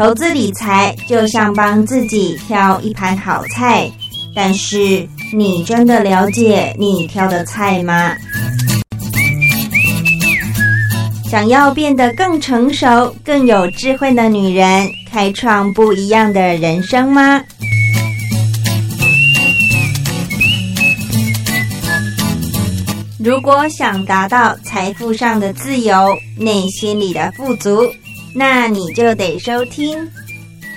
投资理财就像帮自己挑一盘好菜，但是你真的了解你挑的菜吗？想要变得更成熟、更有智慧的女人，开创不一样的人生吗？如果想达到财富上的自由、内心里的富足，那你就得收听《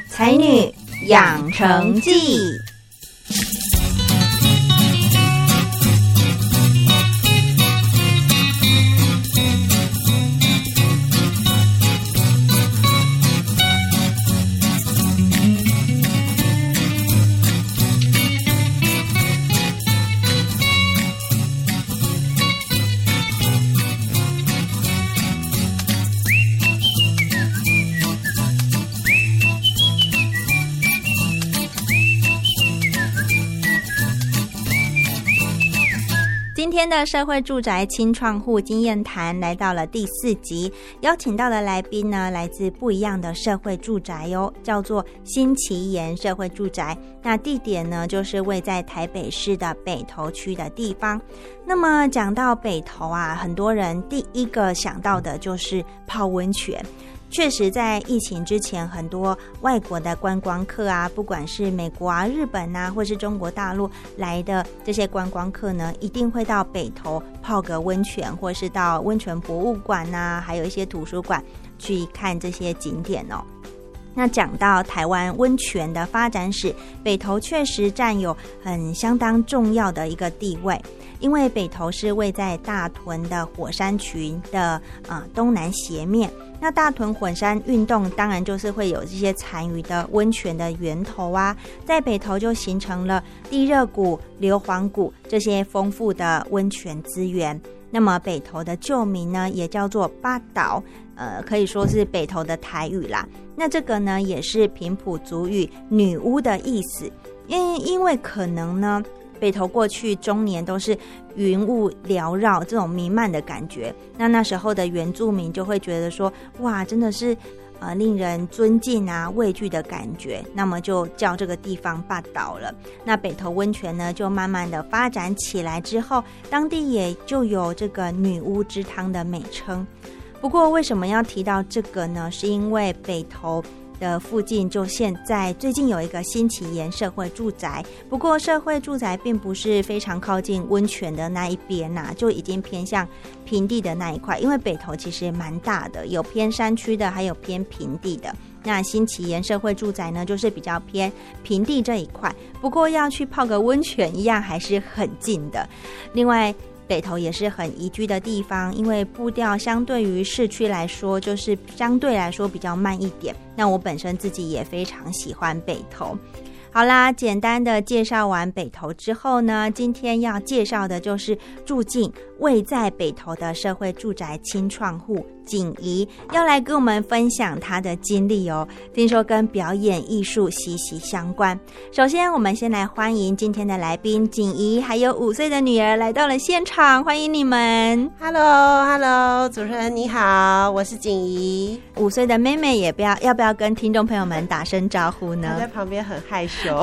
才女养成记》。天的社会住宅清创户经验谈来到了第四集，邀请到的来宾呢，来自不一样的社会住宅哟，叫做新奇岩社会住宅。那地点呢，就是位在台北市的北投区的地方。那么讲到北投啊，很多人第一个想到的就是泡温泉。确实，在疫情之前，很多外国的观光客啊，不管是美国啊、日本啊，或是中国大陆来的这些观光客呢，一定会到北投泡个温泉，或是到温泉博物馆呐，还有一些图书馆去看这些景点哦。那讲到台湾温泉的发展史，北投确实占有很相当重要的一个地位。因为北投是位在大屯的火山群的啊东南斜面，那大屯火山运动当然就是会有这些残余的温泉的源头啊，在北投就形成了地热谷、硫磺谷这些丰富的温泉资源。那么北投的旧名呢，也叫做八岛，呃，可以说是北投的台语啦。那这个呢，也是平埔族语女巫的意思，因因为可能呢。北投过去中年都是云雾缭绕，这种弥漫的感觉。那那时候的原住民就会觉得说，哇，真的是呃令人尊敬啊、畏惧的感觉。那么就叫这个地方霸岛了。那北投温泉呢，就慢慢的发展起来之后，当地也就有这个女巫之汤的美称。不过为什么要提到这个呢？是因为北投。的附近就现在最近有一个新奇岩社会住宅，不过社会住宅并不是非常靠近温泉的那一边呐，就已经偏向平地的那一块。因为北投其实蛮大的，有偏山区的，还有偏平地的。那新奇岩社会住宅呢，就是比较偏平地这一块。不过要去泡个温泉一样还是很近的。另外。北投也是很宜居的地方，因为步调相对于市区来说，就是相对来说比较慢一点。那我本身自己也非常喜欢北投。好啦，简单的介绍完北投之后呢，今天要介绍的就是住进位在北投的社会住宅清创户。景怡要来跟我们分享她的经历哦，听说跟表演艺术息息相关。首先，我们先来欢迎今天的来宾景怡，还有五岁的女儿来到了现场，欢迎你们。Hello，Hello，主持人你好，我是景怡。五岁的妹妹也不要要不要跟听众朋友们打声招呼呢？在旁边很害羞，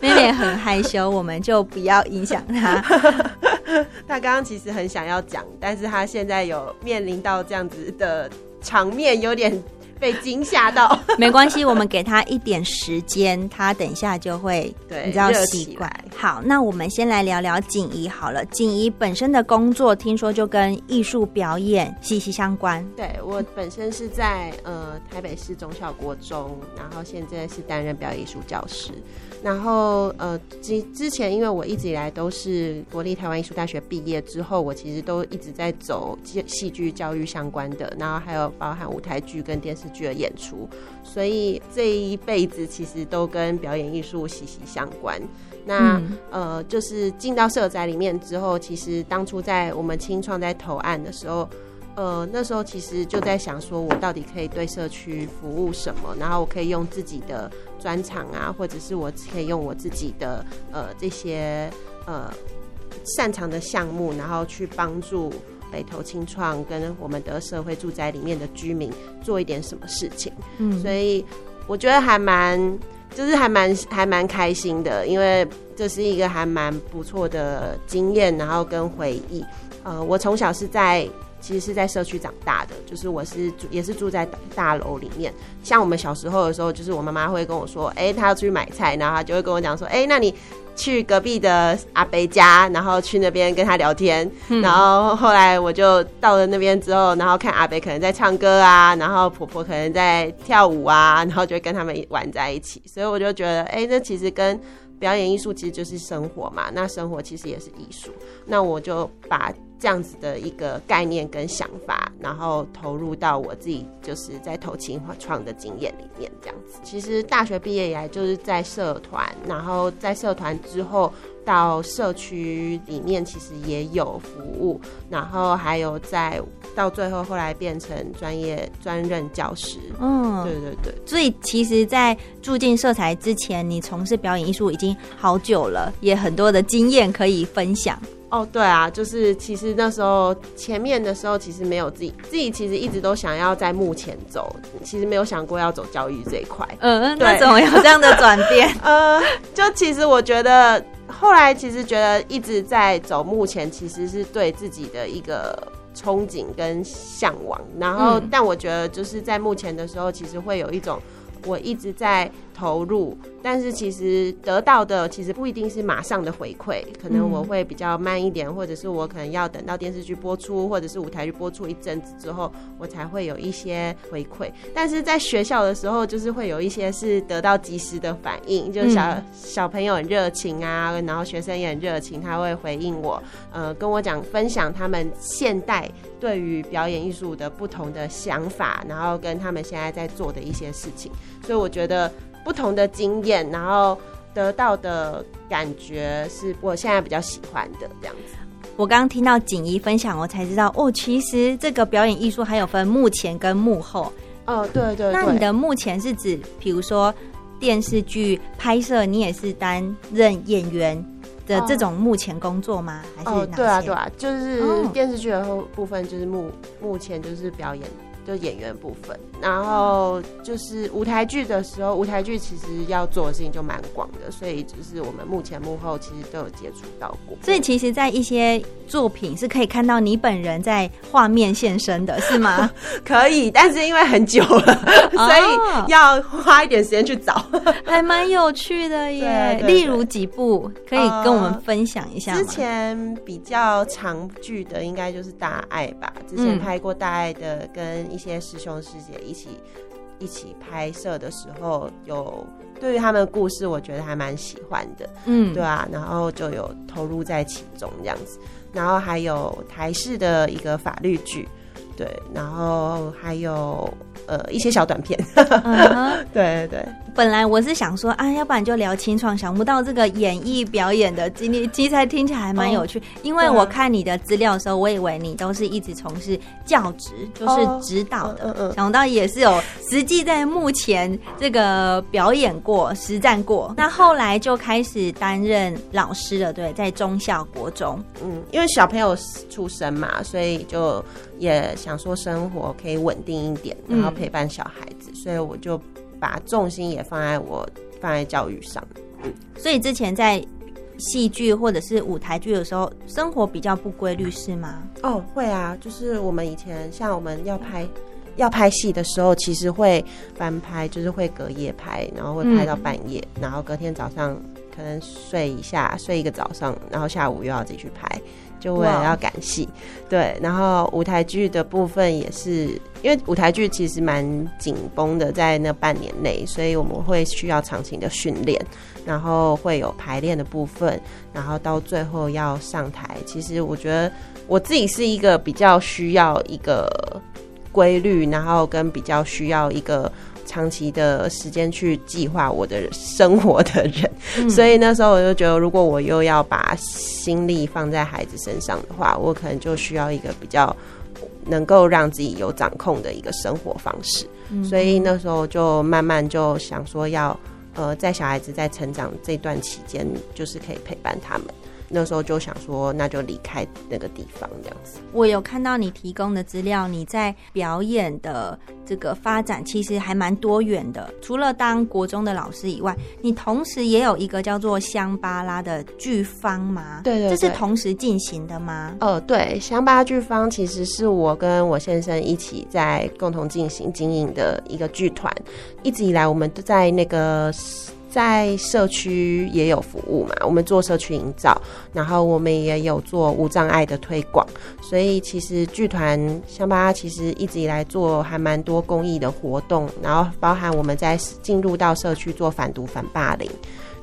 妹妹很害羞，我们就不要影响她。他刚刚其实很想要讲，但是他现在有面临到这样子。的场面有点被惊吓到，没关系，我们给他一点时间，他等一下就会，对，你知道习惯。好，那我们先来聊聊锦怡好了。锦怡本身的工作，听说就跟艺术表演息息相关。对我本身是在呃台北市中小国中，然后现在是担任表演艺术教师。然后，呃，之之前，因为我一直以来都是国立台湾艺术大学毕业之后，我其实都一直在走戏剧教育相关的，然后还有包含舞台剧跟电视剧的演出，所以这一辈子其实都跟表演艺术息息相关。那呃，就是进到社宅里面之后，其实当初在我们清创在投案的时候。呃，那时候其实就在想，说我到底可以对社区服务什么？然后我可以用自己的专长啊，或者是我可以用我自己的呃这些呃擅长的项目，然后去帮助北投清创跟我们的社会住宅里面的居民做一点什么事情。嗯，所以我觉得还蛮，就是还蛮还蛮开心的，因为这是一个还蛮不错的经验，然后跟回忆。呃，我从小是在。其实是在社区长大的，就是我是住也是住在大楼里面。像我们小时候的时候，就是我妈妈会跟我说：“哎，她要出去买菜。”然后她就会跟我讲说：“哎，那你去隔壁的阿北家，然后去那边跟他聊天。”然后后来我就到了那边之后，然后看阿北可能在唱歌啊，然后婆婆可能在跳舞啊，然后就跟他们玩在一起。所以我就觉得，哎，那其实跟表演艺术其实就是生活嘛。那生活其实也是艺术。那我就把。这样子的一个概念跟想法，然后投入到我自己就是在投青创的经验里面，这样子。其实大学毕业以来就是在社团，然后在社团之后到社区里面，其实也有服务，然后还有在到最后后来变成专业专任教师。嗯，对对对。所以其实，在住进色彩之前，你从事表演艺术已经好久了，也很多的经验可以分享。哦，对啊，就是其实那时候前面的时候，其实没有自己自己其实一直都想要在幕前走，其实没有想过要走教育这一块。嗯，那怎么有这样的转变？呃，就其实我觉得后来其实觉得一直在走目前，其实是对自己的一个憧憬跟向往。然后，但我觉得就是在目前的时候，其实会有一种我一直在投入。但是其实得到的其实不一定是马上的回馈，可能我会比较慢一点，或者是我可能要等到电视剧播出，或者是舞台剧播出一阵子之后，我才会有一些回馈。但是在学校的时候，就是会有一些是得到及时的反应，就是小小朋友很热情啊，然后学生也很热情，他会回应我，呃，跟我讲分享他们现代对于表演艺术的不同的想法，然后跟他们现在在做的一些事情，所以我觉得。不同的经验，然后得到的感觉是我现在比较喜欢的这样子。我刚刚听到锦怡分享，我才知道哦，其实这个表演艺术还有分幕前跟幕后。哦，对对。那你的幕前是指，比如说电视剧拍摄，你也是担任演员的这种幕前工作吗？还是？对啊，对啊，就是电视剧的后部分，就是幕幕前就是表演。就演员部分，然后就是舞台剧的时候，舞台剧其实要做的事情就蛮广的，所以就是我们幕前幕后其实都有接触到过。所以其实，在一些作品是可以看到你本人在画面现身的，是吗？可以，但是因为很久了，所以要花一点时间去找，还蛮有趣的耶。例如几部可以跟我们分享一下之前比较长剧的，应该就是《大爱》吧。之前拍过《大爱》的跟。一些师兄师姐一起一起拍摄的时候，有对于他们的故事，我觉得还蛮喜欢的，嗯，对啊，然后就有投入在其中这样子，然后还有台式的一个法律剧，对，然后还有。呃，一些小短片，对对。本来我是想说啊，要不然就聊清创，想不到这个演艺表演的经历，其实听起来还蛮有趣。因为我看你的资料的时候，我以为你都是一直从事教职，就是指导的，想不到也是有实际在目前这个表演过、实战过。那后来就开始担任老师了，对，在中校、国中。嗯，因为小朋友出生嘛，所以就。也想说生活可以稳定一点，然后陪伴小孩子，所以我就把重心也放在我放在教育上。嗯，所以之前在戏剧或者是舞台剧的时候，生活比较不规律是吗？哦，会啊，就是我们以前像我们要拍要拍戏的时候，其实会翻拍，就是会隔夜拍，然后会拍到半夜，然后隔天早上可能睡一下，睡一个早上，然后下午又要继续拍。就为了要赶戏，对，然后舞台剧的部分也是，因为舞台剧其实蛮紧绷的，在那半年内，所以我们会需要长期的训练，然后会有排练的部分，然后到最后要上台。其实我觉得我自己是一个比较需要一个规律，然后跟比较需要一个。长期的时间去计划我的生活的人，所以那时候我就觉得，如果我又要把心力放在孩子身上的话，我可能就需要一个比较能够让自己有掌控的一个生活方式。所以那时候就慢慢就想说，要呃，在小孩子在成长这段期间，就是可以陪伴他们。那时候就想说，那就离开那个地方这样子。我有看到你提供的资料，你在表演的这个发展其实还蛮多元的。除了当国中的老师以外，你同时也有一个叫做香巴拉的剧方吗？对对对这是同时进行的吗？呃，对，香巴拉剧方其实是我跟我先生一起在共同进行经营的一个剧团。一直以来，我们都在那个在社区也有服务嘛，我们做社区营造，然后我们也有做无障碍的推广。所以其实剧团香巴其实一直以来做还蛮多公益的活动，然后包含我们在进入到社区做反毒反霸凌。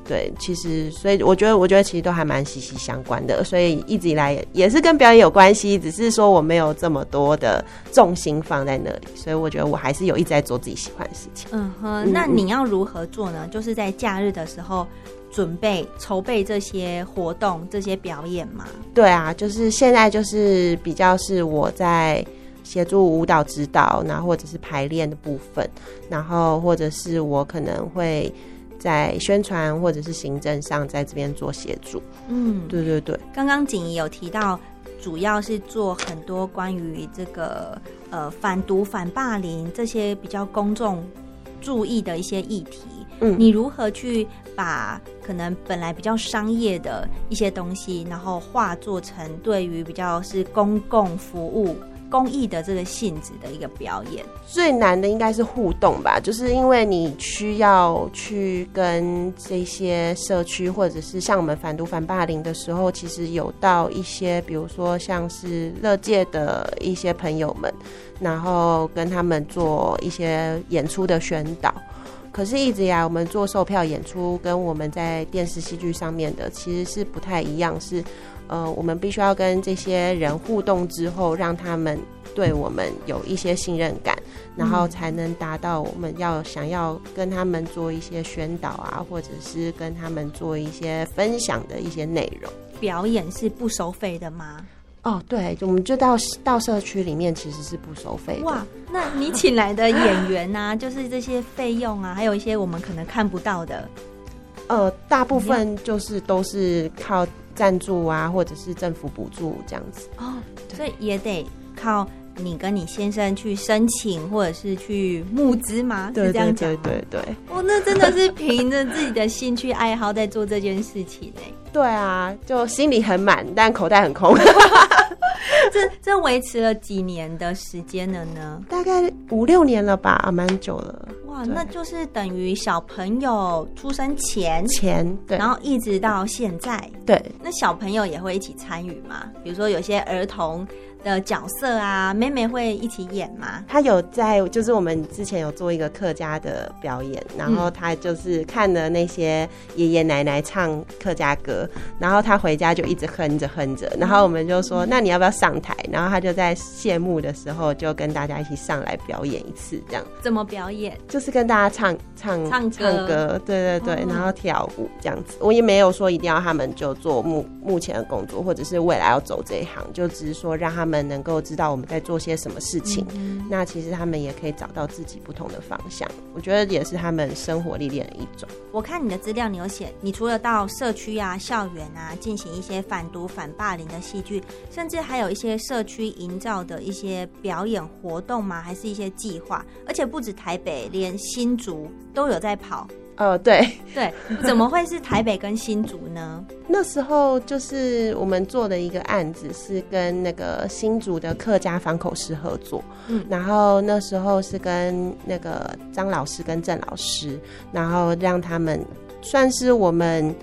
对，其实所以我觉得，我觉得其实都还蛮息息相关的，所以一直以来也是跟表演有关系，只是说我没有这么多的重心放在那里，所以我觉得我还是有一直在做自己喜欢的事情。嗯哼，那你要如何做呢？就是在假日的时候准备筹备这些活动、这些表演吗？对啊，就是现在就是比较是我在协助舞蹈指导，然后或者是排练的部分，然后或者是我可能会。在宣传或者是行政上，在这边做协助。嗯，对对对。刚刚景怡有提到，主要是做很多关于这个呃反毒、反霸凌这些比较公众注意的一些议题。嗯，你如何去把可能本来比较商业的一些东西，然后化作成对于比较是公共服务？公益的这个性质的一个表演，最难的应该是互动吧，就是因为你需要去跟这些社区，或者是像我们反毒反霸凌的时候，其实有到一些，比如说像是乐界的一些朋友们，然后跟他们做一些演出的宣导。可是，一直以来我们做售票演出，跟我们在电视戏剧上面的其实是不太一样，是。呃，我们必须要跟这些人互动之后，让他们对我们有一些信任感，然后才能达到我们要想要跟他们做一些宣导啊，或者是跟他们做一些分享的一些内容。表演是不收费的吗？哦，对，我们就到到社区里面其实是不收费的。哇，那你请来的演员啊，就是这些费用啊，还有一些我们可能看不到的。呃，大部分就是都是靠。赞助啊，或者是政府补助这样子。哦，所以也得靠你跟你先生去申请，或者是去募资吗？对这样讲对对对，哦，那真的是凭着自己的兴趣爱好在做这件事情哎。对啊，就心里很满，但口袋很空。这这维持了几年的时间了呢？大概五六年了吧，啊蛮久了。哇，那就是等于小朋友出生前前，对，然后一直到现在，对。那小朋友也会一起参与吗？比如说有些儿童。的角色啊，妹妹会一起演吗？她有在，就是我们之前有做一个客家的表演，然后她就是看了那些爷爷奶奶唱客家歌，然后她回家就一直哼着哼着，然后我们就说，那你要不要上台？然后她就在谢幕的时候就跟大家一起上来表演一次，这样。怎么表演？就是跟大家唱唱唱唱歌，对对对，然后跳舞这样子。我也没有说一定要他们就做目目前的工作，或者是未来要走这一行，就只是说让他们。能够知道我们在做些什么事情，那其实他们也可以找到自己不同的方向。我觉得也是他们生活历练的一种。我看你的资料，你有写，你除了到社区啊、校园啊进行一些反毒、反霸凌的戏剧，甚至还有一些社区营造的一些表演活动吗？还是一些计划？而且不止台北，连新竹都有在跑。哦，对对，怎么会是台北跟新竹呢？那时候就是我们做的一个案子，是跟那个新竹的客家方口师合作，嗯，然后那时候是跟那个张老师跟郑老师，然后让他们算是我们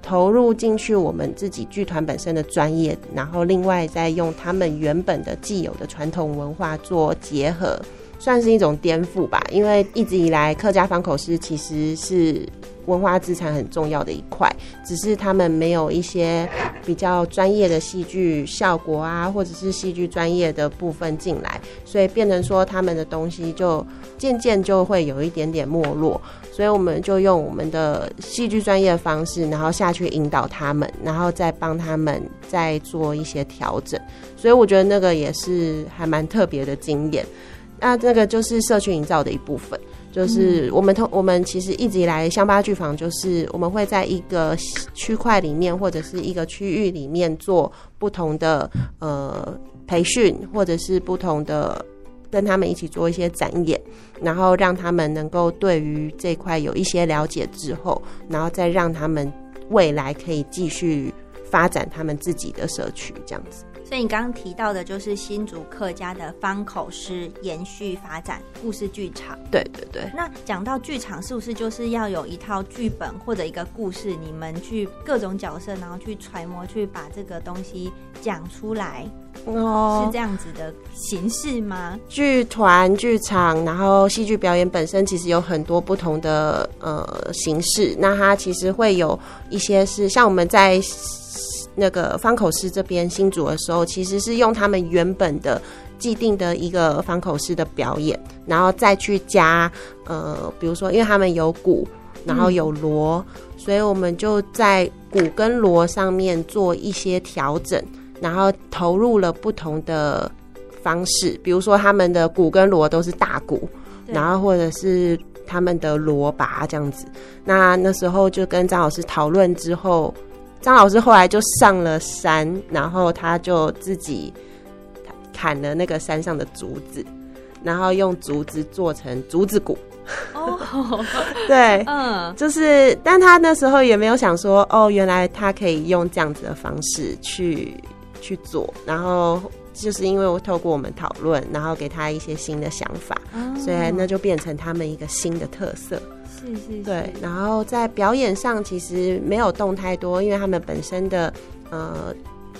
投入进去我们自己剧团本身的专业，然后另外再用他们原本的既有的传统文化做结合。算是一种颠覆吧，因为一直以来客家方口诗其实是文化资产很重要的一块，只是他们没有一些比较专业的戏剧效果啊，或者是戏剧专业的部分进来，所以变成说他们的东西就渐渐就会有一点点没落，所以我们就用我们的戏剧专业的方式，然后下去引导他们，然后再帮他们再做一些调整，所以我觉得那个也是还蛮特别的经验。那这个就是社区营造的一部分。就是我们通我们其实一直以来乡巴剧房就是我们会在一个区块里面或者是一个区域里面做不同的呃培训，或者是不同的跟他们一起做一些展演，然后让他们能够对于这块有一些了解之后，然后再让他们未来可以继续发展他们自己的社区这样子。所以你刚刚提到的就是新竹客家的方口诗延续发展故事剧场。对对对。那讲到剧场，是不是就是要有一套剧本或者一个故事，你们去各种角色，然后去揣摩，去把这个东西讲出来？哦，是这样子的形式吗？剧团、剧场，然后戏剧表演本身其实有很多不同的呃形式。那它其实会有一些是像我们在。那个方口诗这边新组的时候，其实是用他们原本的既定的一个方口诗的表演，然后再去加呃，比如说，因为他们有鼓，然后有锣，所以我们就在鼓跟锣上面做一些调整，然后投入了不同的方式，比如说他们的鼓跟锣都是大鼓，然后或者是他们的锣拔这样子。那那时候就跟张老师讨论之后。张老师后来就上了山，然后他就自己砍了那个山上的竹子，然后用竹子做成竹子鼓。哦，对，嗯，就是，但他那时候也没有想说，哦，原来他可以用这样子的方式去去做，然后就是因为我透过我们讨论，然后给他一些新的想法，所以那就变成他们一个新的特色。是是，对，然后在表演上其实没有动太多，因为他们本身的呃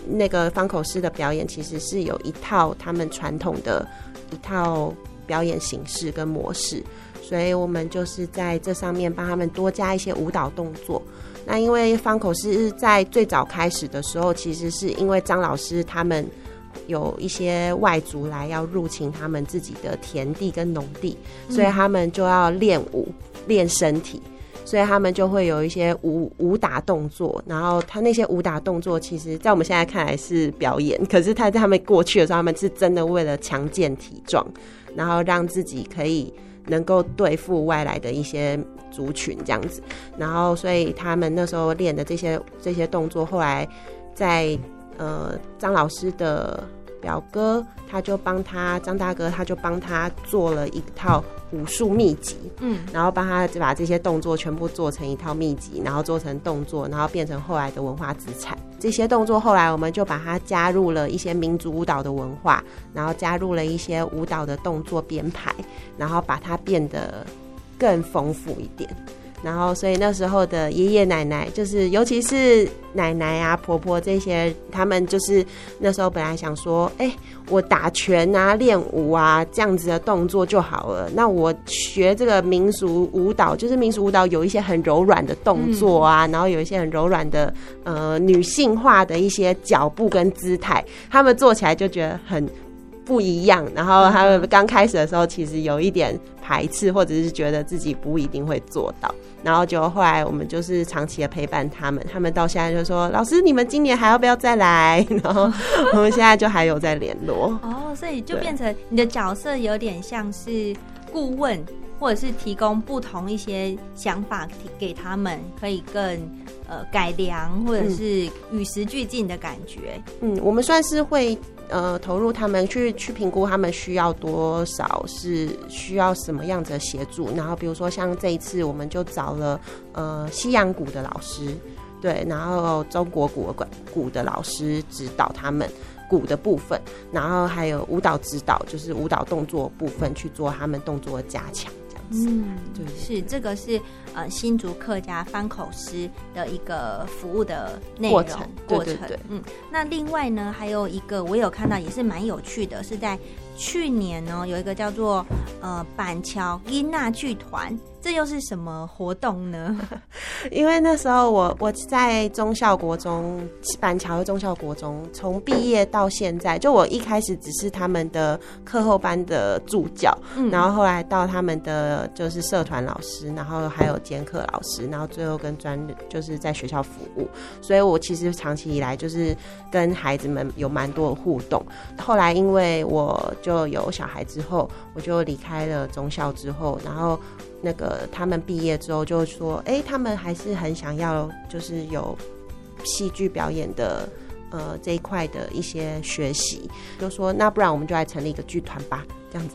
那个方口诗的表演其实是有一套他们传统的一套表演形式跟模式，所以我们就是在这上面帮他们多加一些舞蹈动作。那因为方口诗在最早开始的时候，其实是因为张老师他们有一些外族来要入侵他们自己的田地跟农地，所以他们就要练舞。练身体，所以他们就会有一些武武打动作。然后他那些武打动作，其实，在我们现在看来是表演，可是他在他们过去的时候，他们是真的为了强健体壮，然后让自己可以能够对付外来的一些族群这样子。然后，所以他们那时候练的这些这些动作，后来在呃张老师的。表哥他就帮他张大哥，他就帮他做了一套武术秘籍，嗯，然后帮他把这些动作全部做成一套秘籍，然后做成动作，然后变成后来的文化资产。这些动作后来我们就把它加入了一些民族舞蹈的文化，然后加入了一些舞蹈的动作编排，然后把它变得更丰富一点。然后，所以那时候的爷爷奶奶，就是尤其是奶奶啊、婆婆这些，他们就是那时候本来想说，哎，我打拳啊、练舞啊这样子的动作就好了。那我学这个民俗舞蹈，就是民俗舞蹈有一些很柔软的动作啊，然后有一些很柔软的呃女性化的一些脚步跟姿态，他们做起来就觉得很。不一样，然后他们刚开始的时候其实有一点排斥，或者是觉得自己不一定会做到，然后就后来我们就是长期的陪伴他们，他们到现在就说：“老师，你们今年还要不要再来？”然后我们现在就还有在联络。哦，所以就变成你的角色有点像是顾问，或者是提供不同一些想法给他们，可以更呃改良，或者是与时俱进的感觉。嗯，我们算是会。呃，投入他们去去评估他们需要多少，是需要什么样子的协助。然后比如说像这一次，我们就找了呃西洋鼓的老师，对，然后中国鼓鼓的老师指导他们鼓的部分，然后还有舞蹈指导，就是舞蹈动作部分去做他们动作的加强。嗯，对，是这个是呃新竹客家方口诗的一个服务的内容过程。嗯，那另外呢，还有一个我有看到也是蛮有趣的，是在去年呢有一个叫做呃板桥伊娜剧团这又是什么活动呢？因为那时候我我在中校国中板桥的中校国中，从毕业到现在，就我一开始只是他们的课后班的助教，然后后来到他们的就是社团老师，然后还有兼课老师，然后最后跟专就是在学校服务，所以我其实长期以来就是跟孩子们有蛮多的互动。后来因为我就有小孩之后，我就离开了中校之后，然后。那个他们毕业之后就说，哎，他们还是很想要，就是有戏剧表演的呃这一块的一些学习，就说那不然我们就来成立一个剧团吧，这样子。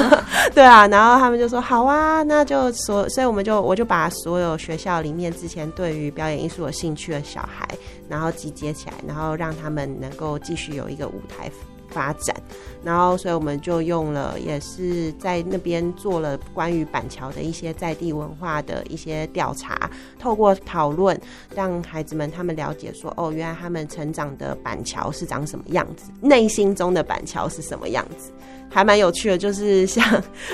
对啊，然后他们就说好啊，那就所，所以我们就我就把所有学校里面之前对于表演艺术有兴趣的小孩，然后集结起来，然后让他们能够继续有一个舞台。发展，然后所以我们就用了，也是在那边做了关于板桥的一些在地文化的一些调查，透过讨论，让孩子们他们了解说，哦，原来他们成长的板桥是长什么样子，内心中的板桥是什么样子。还蛮有趣的，就是像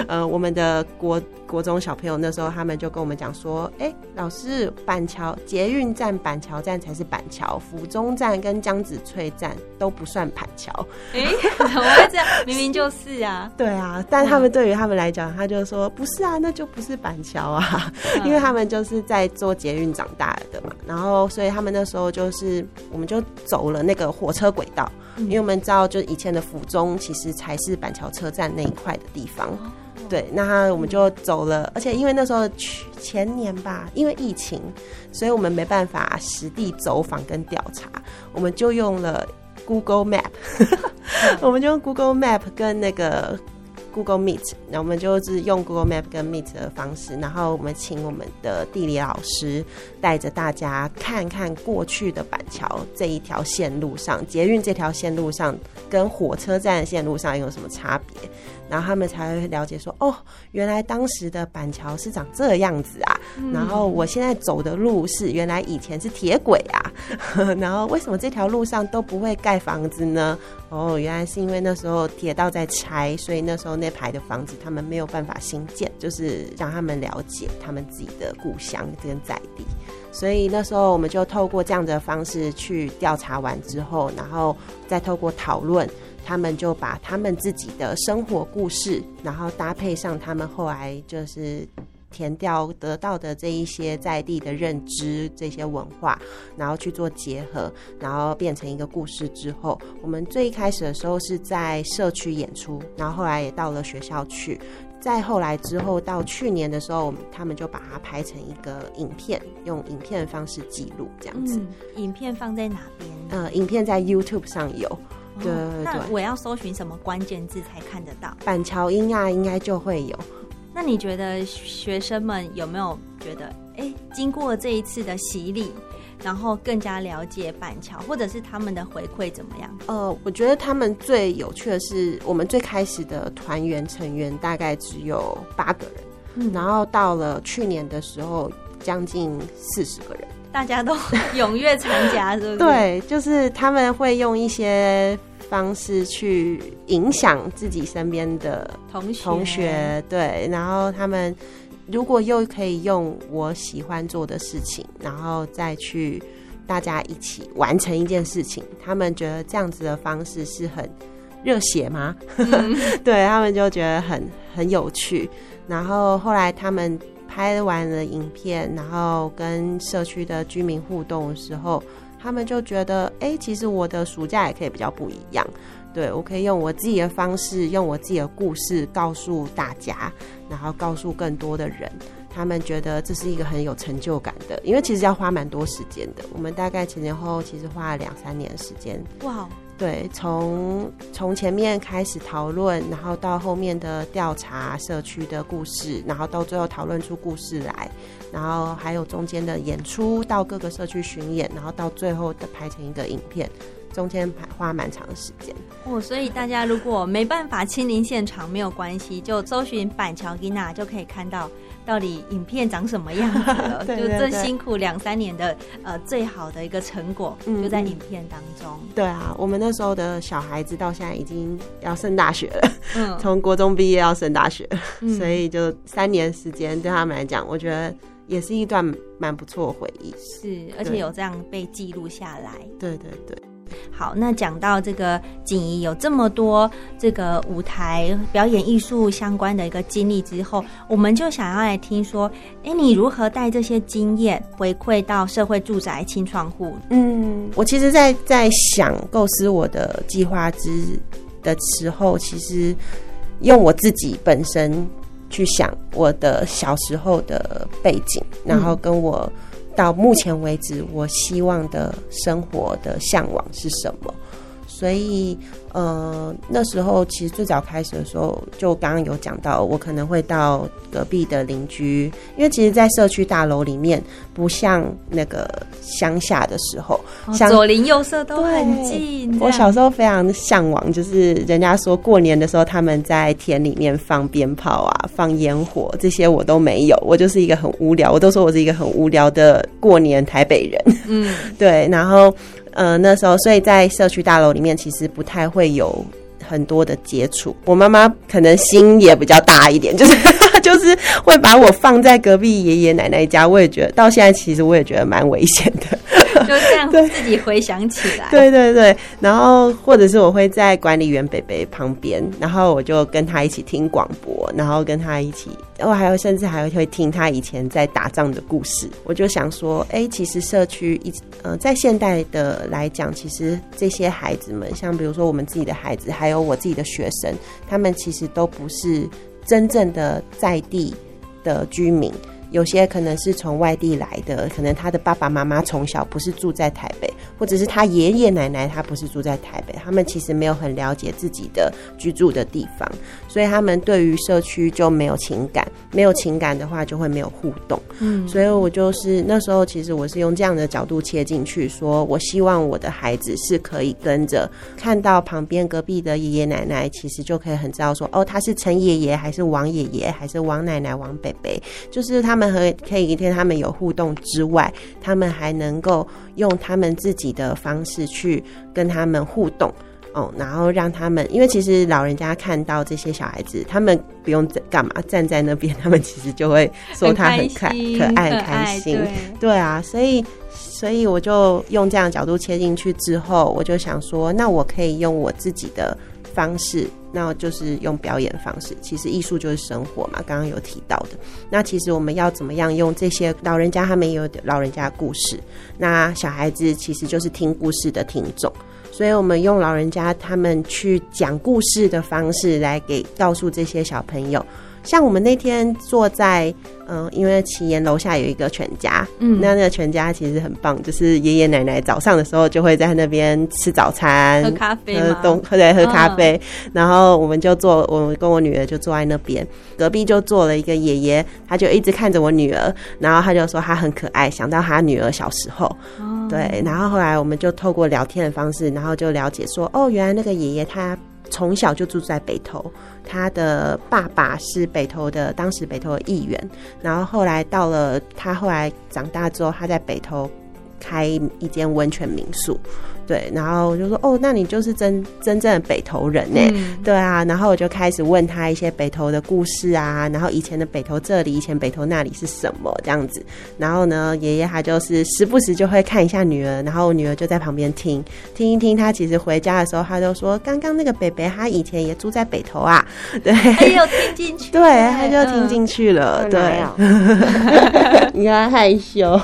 呃我们的国国中小朋友那时候，他们就跟我们讲说，哎，老师，板桥捷运站板桥站才是板桥，府中站跟江子翠站都不算板桥。哎，怎么会这样？明明就是啊。对啊，但他们对于他们来讲，他就说不是啊，那就不是板桥啊，因为他们就是在做捷运长大的嘛。然后所以他们那时候就是，我们就走了那个火车轨道。因为我们知道，就以前的府中其实才是板桥车站那一块的地方，对。那我们就走了，而且因为那时候去前年吧，因为疫情，所以我们没办法实地走访跟调查，我们就用了 Google Map，我们就用 Google Map 跟那个。Google Meet，那我们就是用 Google Map 跟 Meet 的方式，然后我们请我们的地理老师带着大家看看过去的板桥这一条线路上，捷运这条线路上跟火车站线路上有什么差别。然后他们才会了解说，哦，原来当时的板桥是长这样子啊。然后我现在走的路是原来以前是铁轨啊。然后为什么这条路上都不会盖房子呢？哦，原来是因为那时候铁道在拆，所以那时候那排的房子他们没有办法新建，就是让他们了解他们自己的故乡跟在地。所以那时候我们就透过这样的方式去调查完之后，然后再透过讨论。他们就把他们自己的生活故事，然后搭配上他们后来就是填掉得到的这一些在地的认知、这些文化，然后去做结合，然后变成一个故事之后，我们最一开始的时候是在社区演出，然后后来也到了学校去，再后来之后到去年的时候，他们就把它拍成一个影片，用影片的方式记录这样子。影片放在哪边？呃，影片在 YouTube 上有。对，那我要搜寻什么关键字才看得到？板桥音啊，应该就会有。那你觉得学生们有没有觉得，哎，经过这一次的洗礼，然后更加了解板桥，或者是他们的回馈怎么样？呃，我觉得他们最有趣的是，我们最开始的团员成员大概只有八个人，嗯，然后到了去年的时候，将近四十个人，大家都 踊跃参加，是不是？对，就是他们会用一些。方式去影响自己身边的同学，同学对，然后他们如果又可以用我喜欢做的事情，然后再去大家一起完成一件事情，他们觉得这样子的方式是很热血吗？对他们就觉得很很有趣。然后后来他们拍完了影片，然后跟社区的居民互动的时候。他们就觉得，哎，其实我的暑假也可以比较不一样，对我可以用我自己的方式，用我自己的故事告诉大家，然后告诉更多的人。他们觉得这是一个很有成就感的，因为其实要花蛮多时间的。我们大概前前后后其实花了两三年时间。哇！对，从从前面开始讨论，然后到后面的调查社区的故事，然后到最后讨论出故事来，然后还有中间的演出，到各个社区巡演，然后到最后的拍成一个影片。中间花蛮长时间。哦，所以大家如果没办法亲临现场，没有关系，就搜寻板桥吉娜就可以看到。到底影片长什么样子了？就这辛苦两三年的呃，最好的一个成果，就在影片当中。对啊，我们那时候的小孩子到现在已经要升大学了，嗯，从国中毕业要升大学，所以就三年时间对他们来讲，我觉得也是一段蛮不错的回忆。是，而且有这样被记录下来。对对对。好，那讲到这个锦怡有这么多这个舞台表演艺术相关的一个经历之后，我们就想要来听说，哎，你如何带这些经验回馈到社会住宅清创户？嗯，我其实，在在想构思我的计划之的时候，其实用我自己本身去想我的小时候的背景，然后跟我。到目前为止，我希望的生活的向往是什么？所以。呃，那时候其实最早开始的时候，就刚刚有讲到，我可能会到隔壁的邻居，因为其实，在社区大楼里面，不像那个乡下的时候，左邻右舍都很近。我小时候非常向往，就是人家说过年的时候，他们在田里面放鞭炮啊，放烟火，这些我都没有。我就是一个很无聊，我都说我是一个很无聊的过年台北人。嗯，对，然后。呃，那时候，所以在社区大楼里面，其实不太会有很多的接触。我妈妈可能心也比较大一点，就是 就是会把我放在隔壁爷爷奶奶家。我也觉得到现在，其实我也觉得蛮危险的。就这样自己回想起来，对对对，然后或者是我会在管理员北北旁边，然后我就跟他一起听广播，然后跟他一起，我还有甚至还会听他以前在打仗的故事。我就想说，哎，其实社区一呃，在现代的来讲，其实这些孩子们，像比如说我们自己的孩子，还有我自己的学生，他们其实都不是真正的在地的居民。有些可能是从外地来的，可能他的爸爸妈妈从小不是住在台北，或者是他爷爷奶奶他不是住在台北，他们其实没有很了解自己的居住的地方，所以他们对于社区就没有情感，没有情感的话就会没有互动。嗯，所以我就是那时候其实我是用这样的角度切进去，说我希望我的孩子是可以跟着看到旁边隔壁的爷爷奶奶，其实就可以很知道说，哦，他是陈爷爷还是王爷爷还是王奶奶王伯伯，就是他。他们和可以跟他们有互动之外，他们还能够用他们自己的方式去跟他们互动。哦，然后让他们，因为其实老人家看到这些小孩子，他们不用干嘛站在那边，他们其实就会说他很可可爱开心，对。啊，所以所以我就用这样角度切进去之后，我就想说，那我可以用我自己的方式。那就是用表演方式，其实艺术就是生活嘛。刚刚有提到的，那其实我们要怎么样用这些老人家他们也有老人家故事，那小孩子其实就是听故事的听众，所以我们用老人家他们去讲故事的方式来给告诉这些小朋友。像我们那天坐在嗯，因为奇岩楼下有一个全家，嗯，那那个全家其实很棒，就是爷爷奶奶早上的时候就会在那边吃早餐、喝咖啡、喝东喝对喝咖啡，然后我们就坐，我跟我女儿就坐在那边，隔壁就坐了一个爷爷，他就一直看着我女儿，然后他就说他很可爱，想到他女儿小时候，对，然后后来我们就透过聊天的方式，然后就了解说，哦，原来那个爷爷他。从小就住在北头，他的爸爸是北头的，当时北头的议员，然后后来到了他后来长大之后，他在北头开一间温泉民宿。对，然后我就说，哦，那你就是真真正的北投人呢？对啊，然后我就开始问他一些北投的故事啊，然后以前的北投这里，以前北投那里是什么这样子。然后呢，爷爷他就是时不时就会看一下女儿，然后女儿就在旁边听听一听。他其实回家的时候，他就说，刚刚那个北北他以前也住在北投啊，对，他有听进去，对，他就听进去了，对，你看害羞，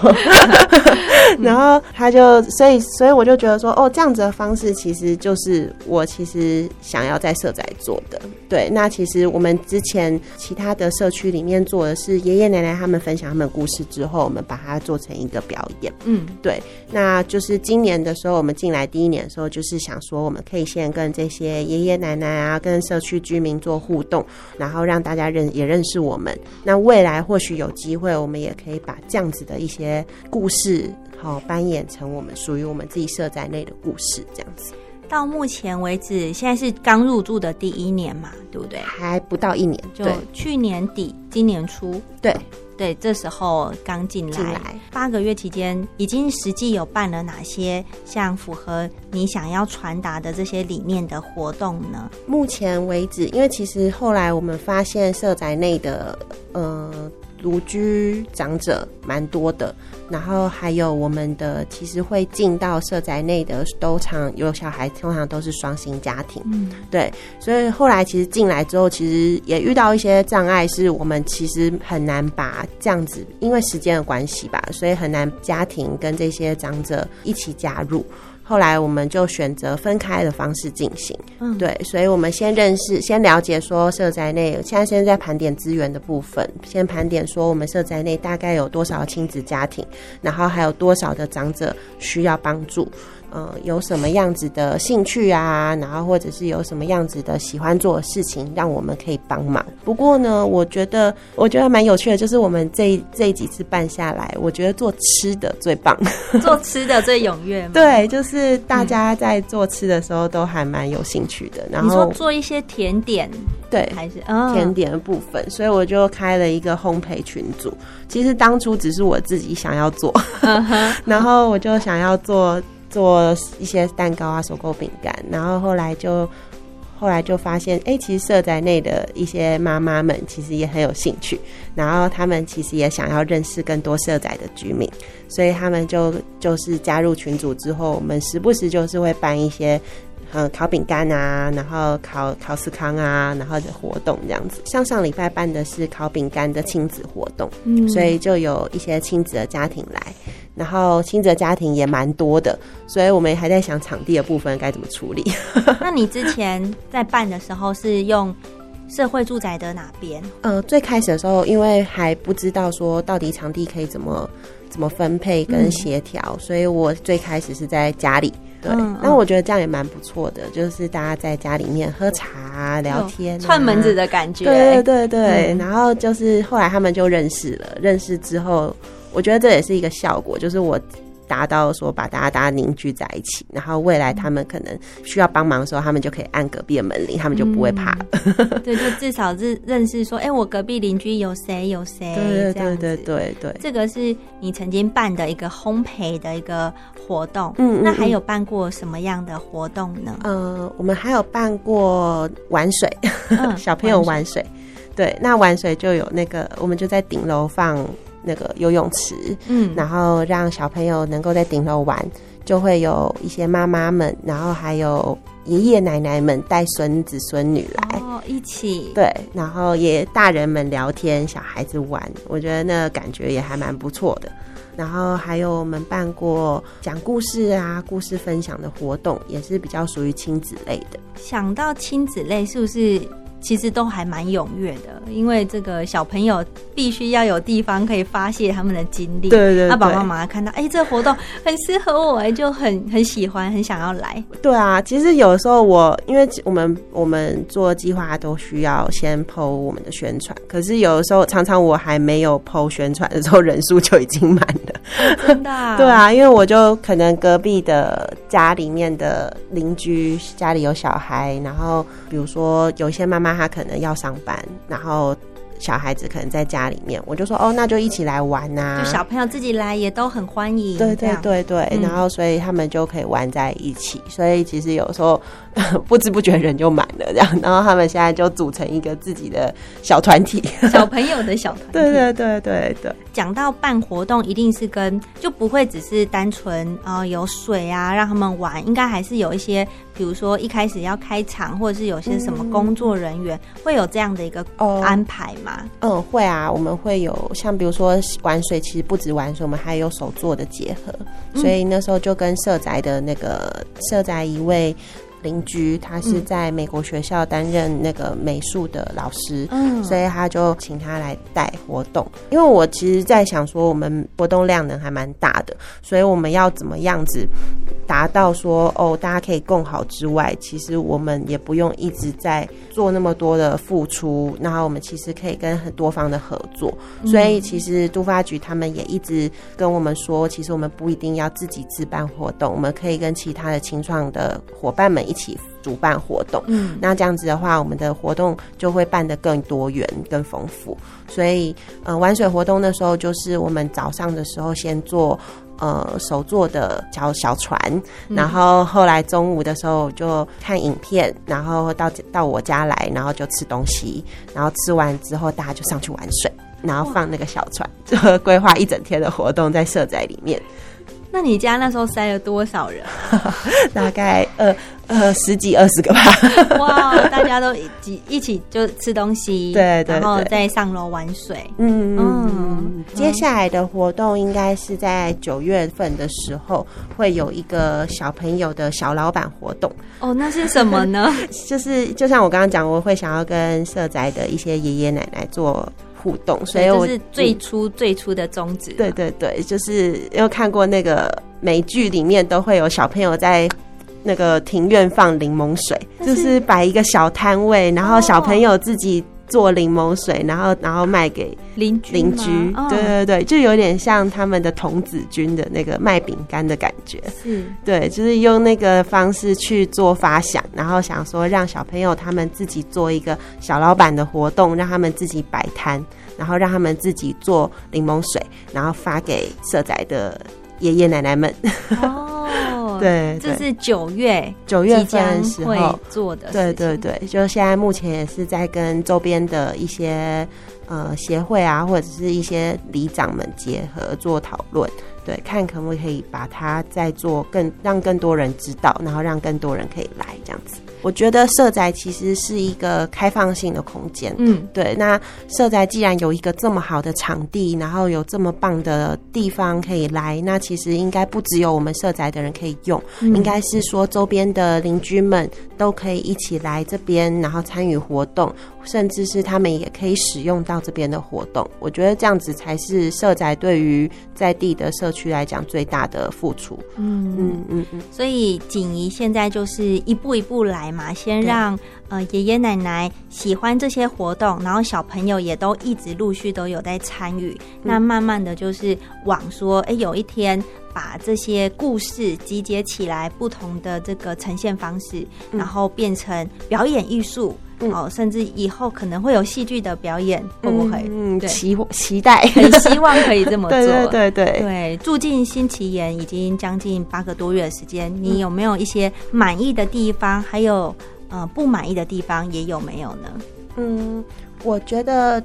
然后他就，所以，所以我就觉得说。哦，这样子的方式其实就是我其实想要在社宅做的。对，那其实我们之前其他的社区里面做的是爷爷奶奶他们分享他们故事之后，我们把它做成一个表演。嗯，对，那就是今年的时候，我们进来第一年的时候，就是想说我们可以先跟这些爷爷奶奶啊，跟社区居民做互动，然后让大家认也认识我们。那未来或许有机会，我们也可以把这样子的一些故事。后扮演成我们属于我们自己社宅内的故事，这样子。到目前为止，现在是刚入住的第一年嘛，对不对？还不到一年，就去年底、今年初，对对，这时候刚进来，八个月期间，已经实际有办了哪些像符合你想要传达的这些理念的活动呢？目前为止，因为其实后来我们发现社宅内的，呃。独居长者蛮多的，然后还有我们的其实会进到社宅内的都常有小孩，通常都是双薪家庭，嗯，对，所以后来其实进来之后，其实也遇到一些障碍，是我们其实很难把这样子，因为时间的关系吧，所以很难家庭跟这些长者一起加入。后来我们就选择分开的方式进行，嗯，对，所以我们先认识、先了解说社宅内，现在现在盘点资源的部分，先盘点说我们社宅内大概有多少亲子家庭，然后还有多少的长者需要帮助。呃，有什么样子的兴趣啊？然后或者是有什么样子的喜欢做的事情，让我们可以帮忙。不过呢，我觉得我觉得蛮有趣的，就是我们这这几次办下来，我觉得做吃的最棒，做吃的最踊跃。对，就是大家在做吃的时候都还蛮有兴趣的。然后你说做一些甜点，对，还是甜点的部分，所以我就开了一个烘焙群组。其实当初只是我自己想要做，然后我就想要做。做一些蛋糕啊，手工饼干，然后后来就后来就发现，哎，其实社宅内的一些妈妈们其实也很有兴趣，然后他们其实也想要认识更多社宅的居民，所以他们就就是加入群组之后，我们时不时就是会办一些。嗯，烤饼干啊，然后烤烤司康啊，然后的活动这样子。像上礼拜办的是烤饼干的亲子活动，嗯，所以就有一些亲子的家庭来，然后亲子的家庭也蛮多的，所以我们还在想场地的部分该怎么处理。那你之前在办的时候是用社会住宅的哪边？呃，最开始的时候，因为还不知道说到底场地可以怎么怎么分配跟协调，所以我最开始是在家里。对，那我觉得这样也蛮不错的，就是大家在家里面喝茶聊天，串门子的感觉。对对对对，然后就是后来他们就认识了，认识之后，我觉得这也是一个效果，就是我。达到说把大家大家凝聚在一起，然后未来他们可能需要帮忙的时候，他们就可以按隔壁的门铃，他们就不会怕了。对，就至少是认识说，哎，我隔壁邻居有谁有谁。对对对对对，这个是你曾经办的一个烘焙的一个活动。嗯，那还有办过什么样的活动呢？呃，我们还有办过玩水，小朋友玩水。对，那玩水就有那个，我们就在顶楼放。那个游泳池，嗯，然后让小朋友能够在顶楼玩，就会有一些妈妈们，然后还有爷爷奶奶们带孙子孙女来哦，一起对，然后也大人们聊天，小孩子玩，我觉得那感觉也还蛮不错的。然后还有我们办过讲故事啊、故事分享的活动，也是比较属于亲子类的。想到亲子类，是不是？其实都还蛮踊跃的，因为这个小朋友必须要有地方可以发泄他们的精力。对对，爸爸妈妈看到，哎，这个活动很适合我，哎，就很很喜欢，很想要来。对啊，其实有时候我，因为我们我们做计划都需要先剖我们的宣传，可是有的时候常常我还没有剖宣传的时候，人数就已经满了。真的？对啊，因为我就可能隔壁的家里面的邻居家里有小孩，然后比如说有些妈妈。他可能要上班，然后小孩子可能在家里面，我就说哦，那就一起来玩呐。就小朋友自己来也都很欢迎。对对对对，然后所以他们就可以玩在一起。所以其实有时候 不知不觉人就满了这样，然后他们现在就组成一个自己的小团体，小朋友的小团体。对对对对对。讲到办活动，一定是跟就不会只是单纯啊有水啊让他们玩，应该还是有一些。比如说一开始要开场，或者是有些什么工作人员会有这样的一个安排吗？嗯，会啊，我们会有像比如说玩水，其实不止玩水，我们还有手作的结合。所以那时候就跟社宅的那个社宅一位邻居，他是在美国学校担任那个美术的老师，嗯所以他就请他来带活动。因为我其实在想说，我们活动量能还蛮大的，所以我们要怎么样子达到说哦，大家可以共好之外，其实我们也不用一直在做那么多的付出，然后我们其实可以跟很多方的合作。所以其实都发局他们也一直跟我们说，其实我们不一定要自己自办活动，我们可以跟其他的青创的伙伴们一起主办活动。嗯那这样子的话，我们的活动就会办得更多元、更丰富。所以，呃，玩水活动的时候，就是我们早上的时候先做。呃，手做的小小船，然后后来中午的时候就看影片，然后到到我家来，然后就吃东西，然后吃完之后大家就上去玩水，然后放那个小船，就规划一整天的活动在社宅里面，那你家那时候塞了多少人？大概呃呃十几二十个吧。哇，大家都一起一起就吃东西，对对然后对再上楼玩水。嗯嗯嗯，接下来的活动应该是在九月份的时候，会有一个小朋友的小老板活动，哦，那是什么呢？就是就像我刚刚讲，我会想要跟社宅的一些爷爷奶奶做互动，所以我这是最初最初的宗旨。对对对，就是因为看过那个美剧里面都会有小朋友在。那个庭院放柠檬水，但就是是摆一个小摊位，然后小朋友自己做柠檬水，然后然后卖给邻居吗？邻居，哦。对对对，就有点像他们的童子军的那个卖饼干的感觉。是。对，就是用那个方式去做发想，然后想说让小朋友他们自己做一个小老板的活动，让他们自己摆摊，然后让他们自己做柠檬水，然后发给社宅的爷爷奶奶们。哦，，对，这是九月九月即将份的时候，做的对。对对，就现在目前也是在跟周边的一些呃协会啊，或者是一些里长们结合做讨论，对，看可不可以把它再做更让更多人知道，然后让更多人可以来这样子。我觉得社宅其实是一个开放性的空间，嗯，对，那社宅既然有一个这么好的场地，然后有这么棒的地方可以来，那其实应该不只有我们社宅的人可以用，嗯。应该是说周边的邻居们都可以一起来这边，然后参与活动，甚至是他们也可以使用到这边的活动。我觉得这样子才是社宅对于在地的社区来讲最大的付出。嗯嗯嗯嗯，所以锦怡现在就是一步一步来嘛，先让呃爷爷奶奶喜欢这些活动，然后小朋友也都一直陆续都有在参与。嗯那慢慢的就是往说，哎，有一天把这些故事集结起来，不同的这个呈现方式，嗯然后变成表演艺术。嗯哦，甚至以后可能会有戏剧的表演，会不会？嗯，对期 期待。很希望可以这么做。对对对对。对，住进新奇岩已经将近八个多月的时间，你有没有一些满意的地方？还有呃不满意的地方也有没有呢？嗯，我觉得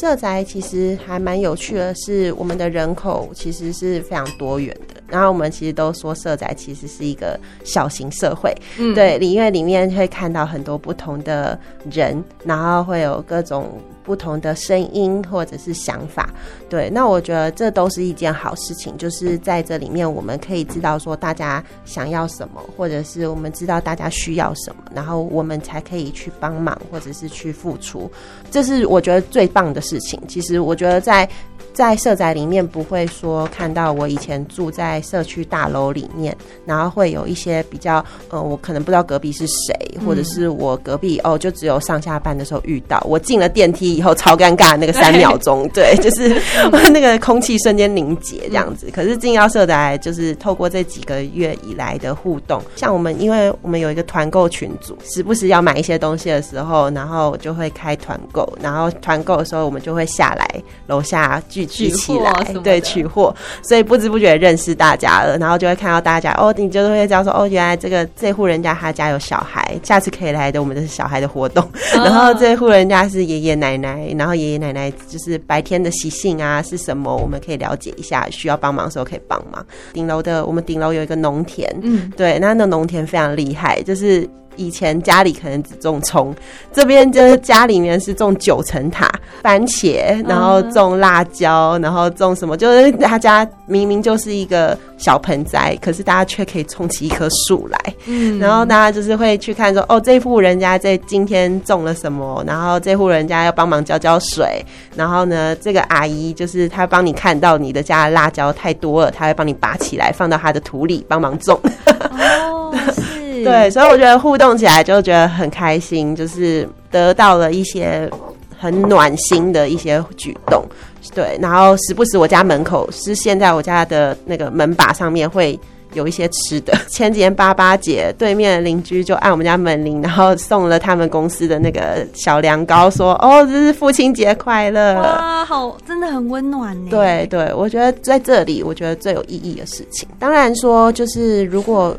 社宅其实还蛮有趣的是，我们的人口其实是非常多元的。然后我们其实都说社宅其实是一个小型社会，嗯，对，里面里面会看到很多不同的人，然后会有各种不同的声音或者是想法。对，那我觉得这都是一件好事情，就是在这里面我们可以知道说大家想要什么，或者是我们知道大家需要什么，然后我们才可以去帮忙或者是去付出。这是我觉得最棒的事情。其实我觉得在在社宅里面不会说看到我以前住在社区大楼里面，然后会有一些比较呃，我可能不知道隔壁是谁，或者是我隔壁哦，就只有上下班的时候遇到，我进了电梯以后超尴尬那个三秒钟，对，就是那个空气瞬间凝结这样子。可是进到社宅，就是透过这几个月以来的互动，像我们因为我们有一个团购群组，时不时要买一些东西的时候，然后就会开团购，然后团购的时候我们就会下来楼下聚聚取货起来，对，取货，所以不知不觉认识大家了，然后就会看到大家哦，你就会知道说哦，原来这个这户人家他家有小孩，下次可以来的我们的是小孩的活动，然后这户人家是爷爷奶奶，然后爷爷奶奶就是白天的习性啊是什么，我们可以了解一下，需要帮忙的时候可以帮忙。顶楼的我们顶楼有一个农田，嗯，对，那那农田非常厉害，就是以前家里可能只种葱，这边就是家里面是种九层塔、番茄，然后种辣椒，然后种什么，就是大家明明就是一个小盆栽，可是大家却可以种起一棵树来。嗯，然后大家就是会去看说，哦，这户人家在今天种了什么，然后这户人家要帮忙浇浇水，然后呢，这个阿姨就是她帮你看到你的家的辣椒太多了，她会帮你拔起来放到她的土里帮忙种。哦，是，对，所以我觉得互动起来就觉得很开心，就是得到了一些很暖心的一些举动。对，然后时不时我家门口是现在我家的那个门把上面会有一些吃的。前几天八八节，对面邻居就按我们家门铃，然后送了他们公司的那个小凉糕，说：“哦，这是父亲节快乐。”哇，好，真的很温暖呢。对对，我觉得在这里，我觉得最有意义的事情，当然说就是如果。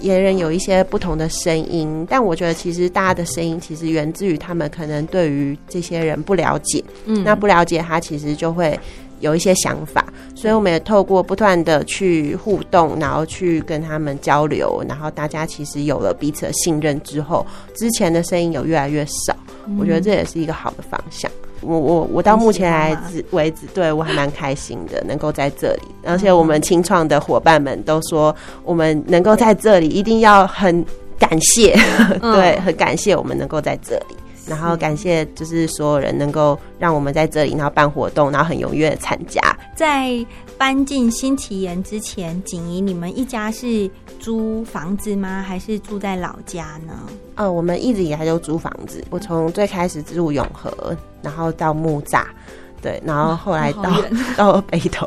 别人有一些不同的声音，但我觉得其实大家的声音其实源自于他们可能对于这些人不了解，嗯，那不了解他其实就会有一些想法，所以我们也透过不断的去互动，然后去跟他们交流，然后大家其实有了彼此的信任之后，之前的声音有越来越少，我觉得这也是一个好的方向。我我我到目前来止为止，对我还蛮开心的，能够在这里。而且我们清创的伙伴们都说，我们能够在这里，一定要很感谢，对，很感谢我们能够在这里。然后感谢就是所有人能够让我们在这里，然后办活动，然后很踊跃参加。在搬进新奇岩之前，锦怡，你们一家是租房子吗？还是住在老家呢？哦，我们一直以来都租房子。我从最开始住永和，然后到木栅。对，然后后来到 到北投，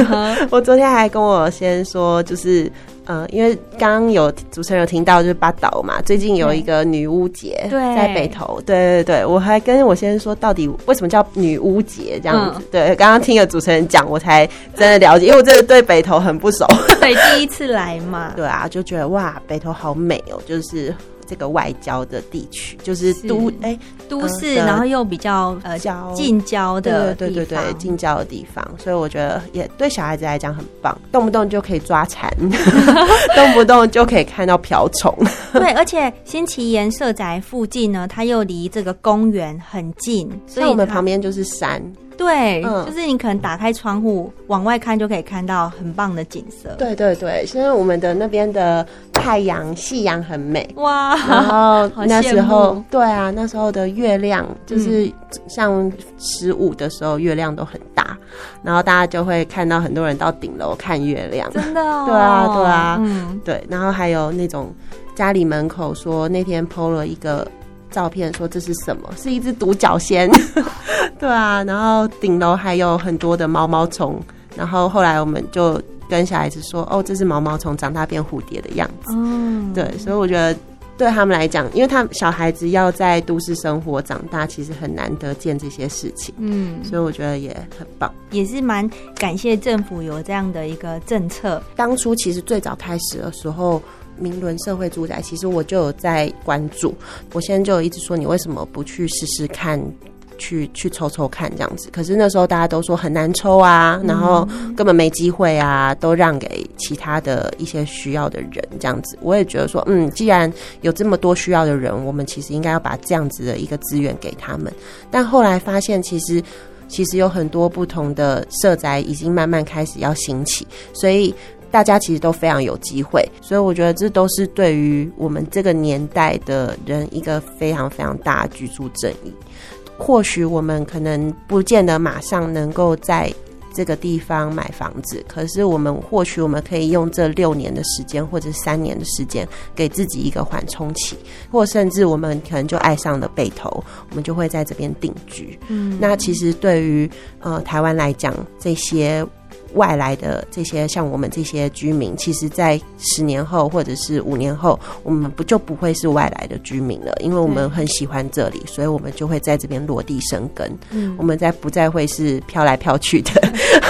我昨天还跟我先说，就是嗯，因为刚刚有主持人有听到，就是八岛嘛，最近有一个女巫节在北投，对对对，我还跟我先说，到底为什么叫女巫节这样子？对，刚刚听了主持人讲，我才真的了解，因为我真的对北投很不熟，对，第一次来嘛，对啊，就觉得哇，北投好美哦，就是。这个外交的地区，就是都哎都市，然后又比较呃近郊的对对对近郊的地方，所以我觉得也对小孩子来讲很棒，动不动就可以抓蝉，动不动就可以看到瓢虫。对，而且新奇岩社宅附近呢，它又离这个公园很近，所以我们旁边就是山。对，就是你可能打开窗户往外看，就可以看到很棒的景色。对对对，现在我们的那边的太阳、夕阳很美哇。然后那时候，对啊，那时候的月亮就是像十五的时候，月亮都很大，然后大家就会看到很多人到顶楼看月亮。真的？对啊，对啊，嗯，对。然后还有那种家里门口说那天 PO 了一个。照片说这是什么？是一只独角仙，对啊。然后顶楼还有很多的毛毛虫。然后后来我们就跟小孩子说：“哦，这是毛毛虫长大变蝴蝶的样子。”嗯，对。所以我觉得对他们来讲，因为他们小孩子要在都市生活长大，其实很难得见这些事情。嗯，所以我觉得也很棒，也是蛮感谢政府有这样的一个政策。当初其实最早开始的时候。明伦社会住宅，其实我就有在关注。我现在就一直说，你为什么不去试试看，去去抽抽看这样子？可是那时候大家都说很难抽啊，然后根本没机会啊，都让给其他的一些需要的人这样子。我也觉得说，嗯，既然有这么多需要的人，我们其实应该要把这样子的一个资源给他们。但后来发现，其实其实有很多不同的社宅已经慢慢开始要兴起，所以。大家其实都非常有机会，所以我觉得这都是对于我们这个年代的人一个非常非常大的居住正义。或许我们可能不见得马上能够在这个地方买房子，可是我们或许我们可以用这六年的时间或者三年的时间，给自己一个缓冲期，或甚至我们可能就爱上了北投，我们就会在这边定居。嗯，那其实对于呃台湾来讲，这些。外来的这些像我们这些居民，其实，在十年后或者是五年后，我们不就不会是外来的居民了？因为我们很喜欢这里，所以我们就会在这边落地生根。嗯，我们再不再会是飘来飘去的。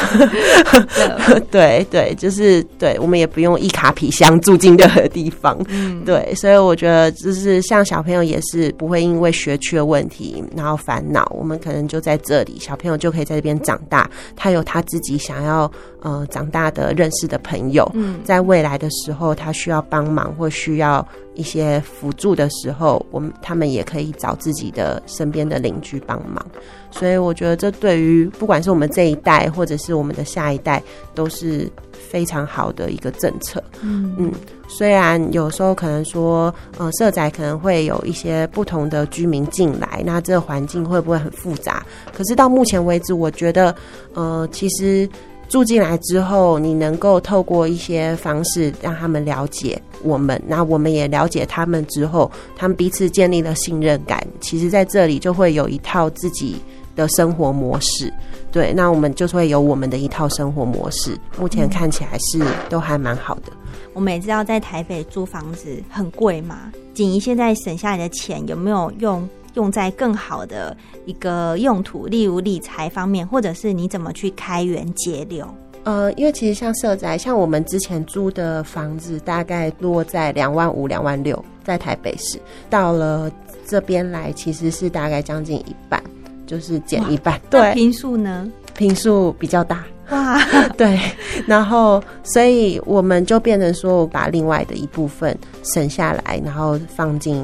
对对，就是对，我们也不用一卡皮箱住进任何地方。嗯，对，所以我觉得就是像小朋友也是不会因为学区的问题然后烦恼，我们可能就在这里，小朋友就可以在这边长大，他有他自己想要。呃，长大的认识的朋友，在未来的时候，他需要帮忙或需要。一些辅助的时候，我们他们也可以找自己的身边的邻居帮忙。所以我觉得这对于不管是我们这一代，或者是我们的下一代，都是非常好的一个政策。嗯嗯，虽然有时候可能说，呃，社宅可能会有一些不同的居民进来，那这个环境会不会很复杂？可是到目前为止，我觉得，呃，其实。住进来之后，你能够透过一些方式让他们了解我们，那我们也了解他们之后，他们彼此建立了信任感。其实，在这里就会有一套自己的生活模式。对，那我们就会有我们的一套生活模式。目前看起来是都还蛮好的。我每次要在台北租房子很贵嘛，锦怡现在省下来的钱有没有用？用在更好的一个用途，例如理财方面，或者是你怎么去开源节流？呃，因为其实像社宅，像我们之前租的房子，大概落在两万五、两万六，在台北市，到了这边来，其实是大概将近一半，就是减一半。对，平数呢？平数比较大哇，对，然后所以我们就变成说，我把另外的一部分省下来，然后放进。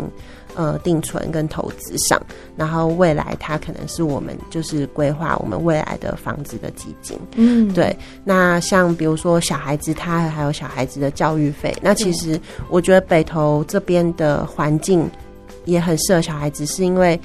呃，定存跟投资上，然后未来它可能是我们就是规划我们未来的房子的基金。嗯，对。那像比如说小孩子，他还有小孩子的教育费。那其实我觉得北投这边的环境也很适合小孩子，是因为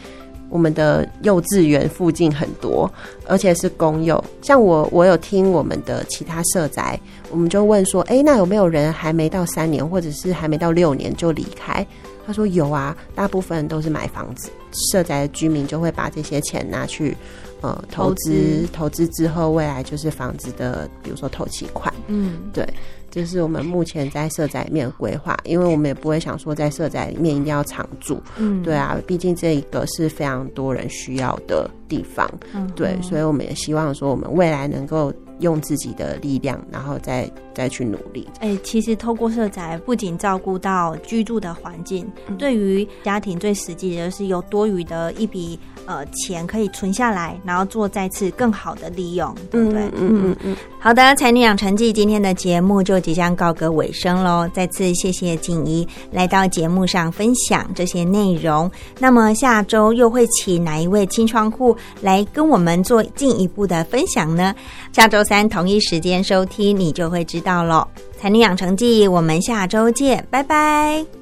我们的幼稚园附近很多，而且是公幼。像我，我有听我们的其他社宅，我们就问说，哎，那有没有人还没到三年，或者是还没到六年就离开？他说有啊，大部分都是买房子，社宅的居民就会把这些钱拿去呃投资，投资之后未来就是房子的，比如说投期款。嗯，对，这是我们目前在社宅里面规划，因为我们也不会想说在社宅里面一定要常住。嗯，对啊，毕竟这一个是非常多人需要的地方。嗯，对，所以我们也希望说我们未来能够。用自己的力量，然后再再去努力。哎，其实透过社宅，不仅照顾到居住的环境，对于家庭最实际的就是有多余的一笔呃钱可以存下来，然后做再次更好的利用，对不对？嗯嗯嗯。好的，才女养成记今天的节目就即将告个尾声喽。再次谢谢静怡来到节目上分享这些内容。那么下周又会请哪一位清窗户来跟我们做进一步的分享呢？下周。三同一时间收听，你就会知到了。财女养成记，我们下周见，拜拜。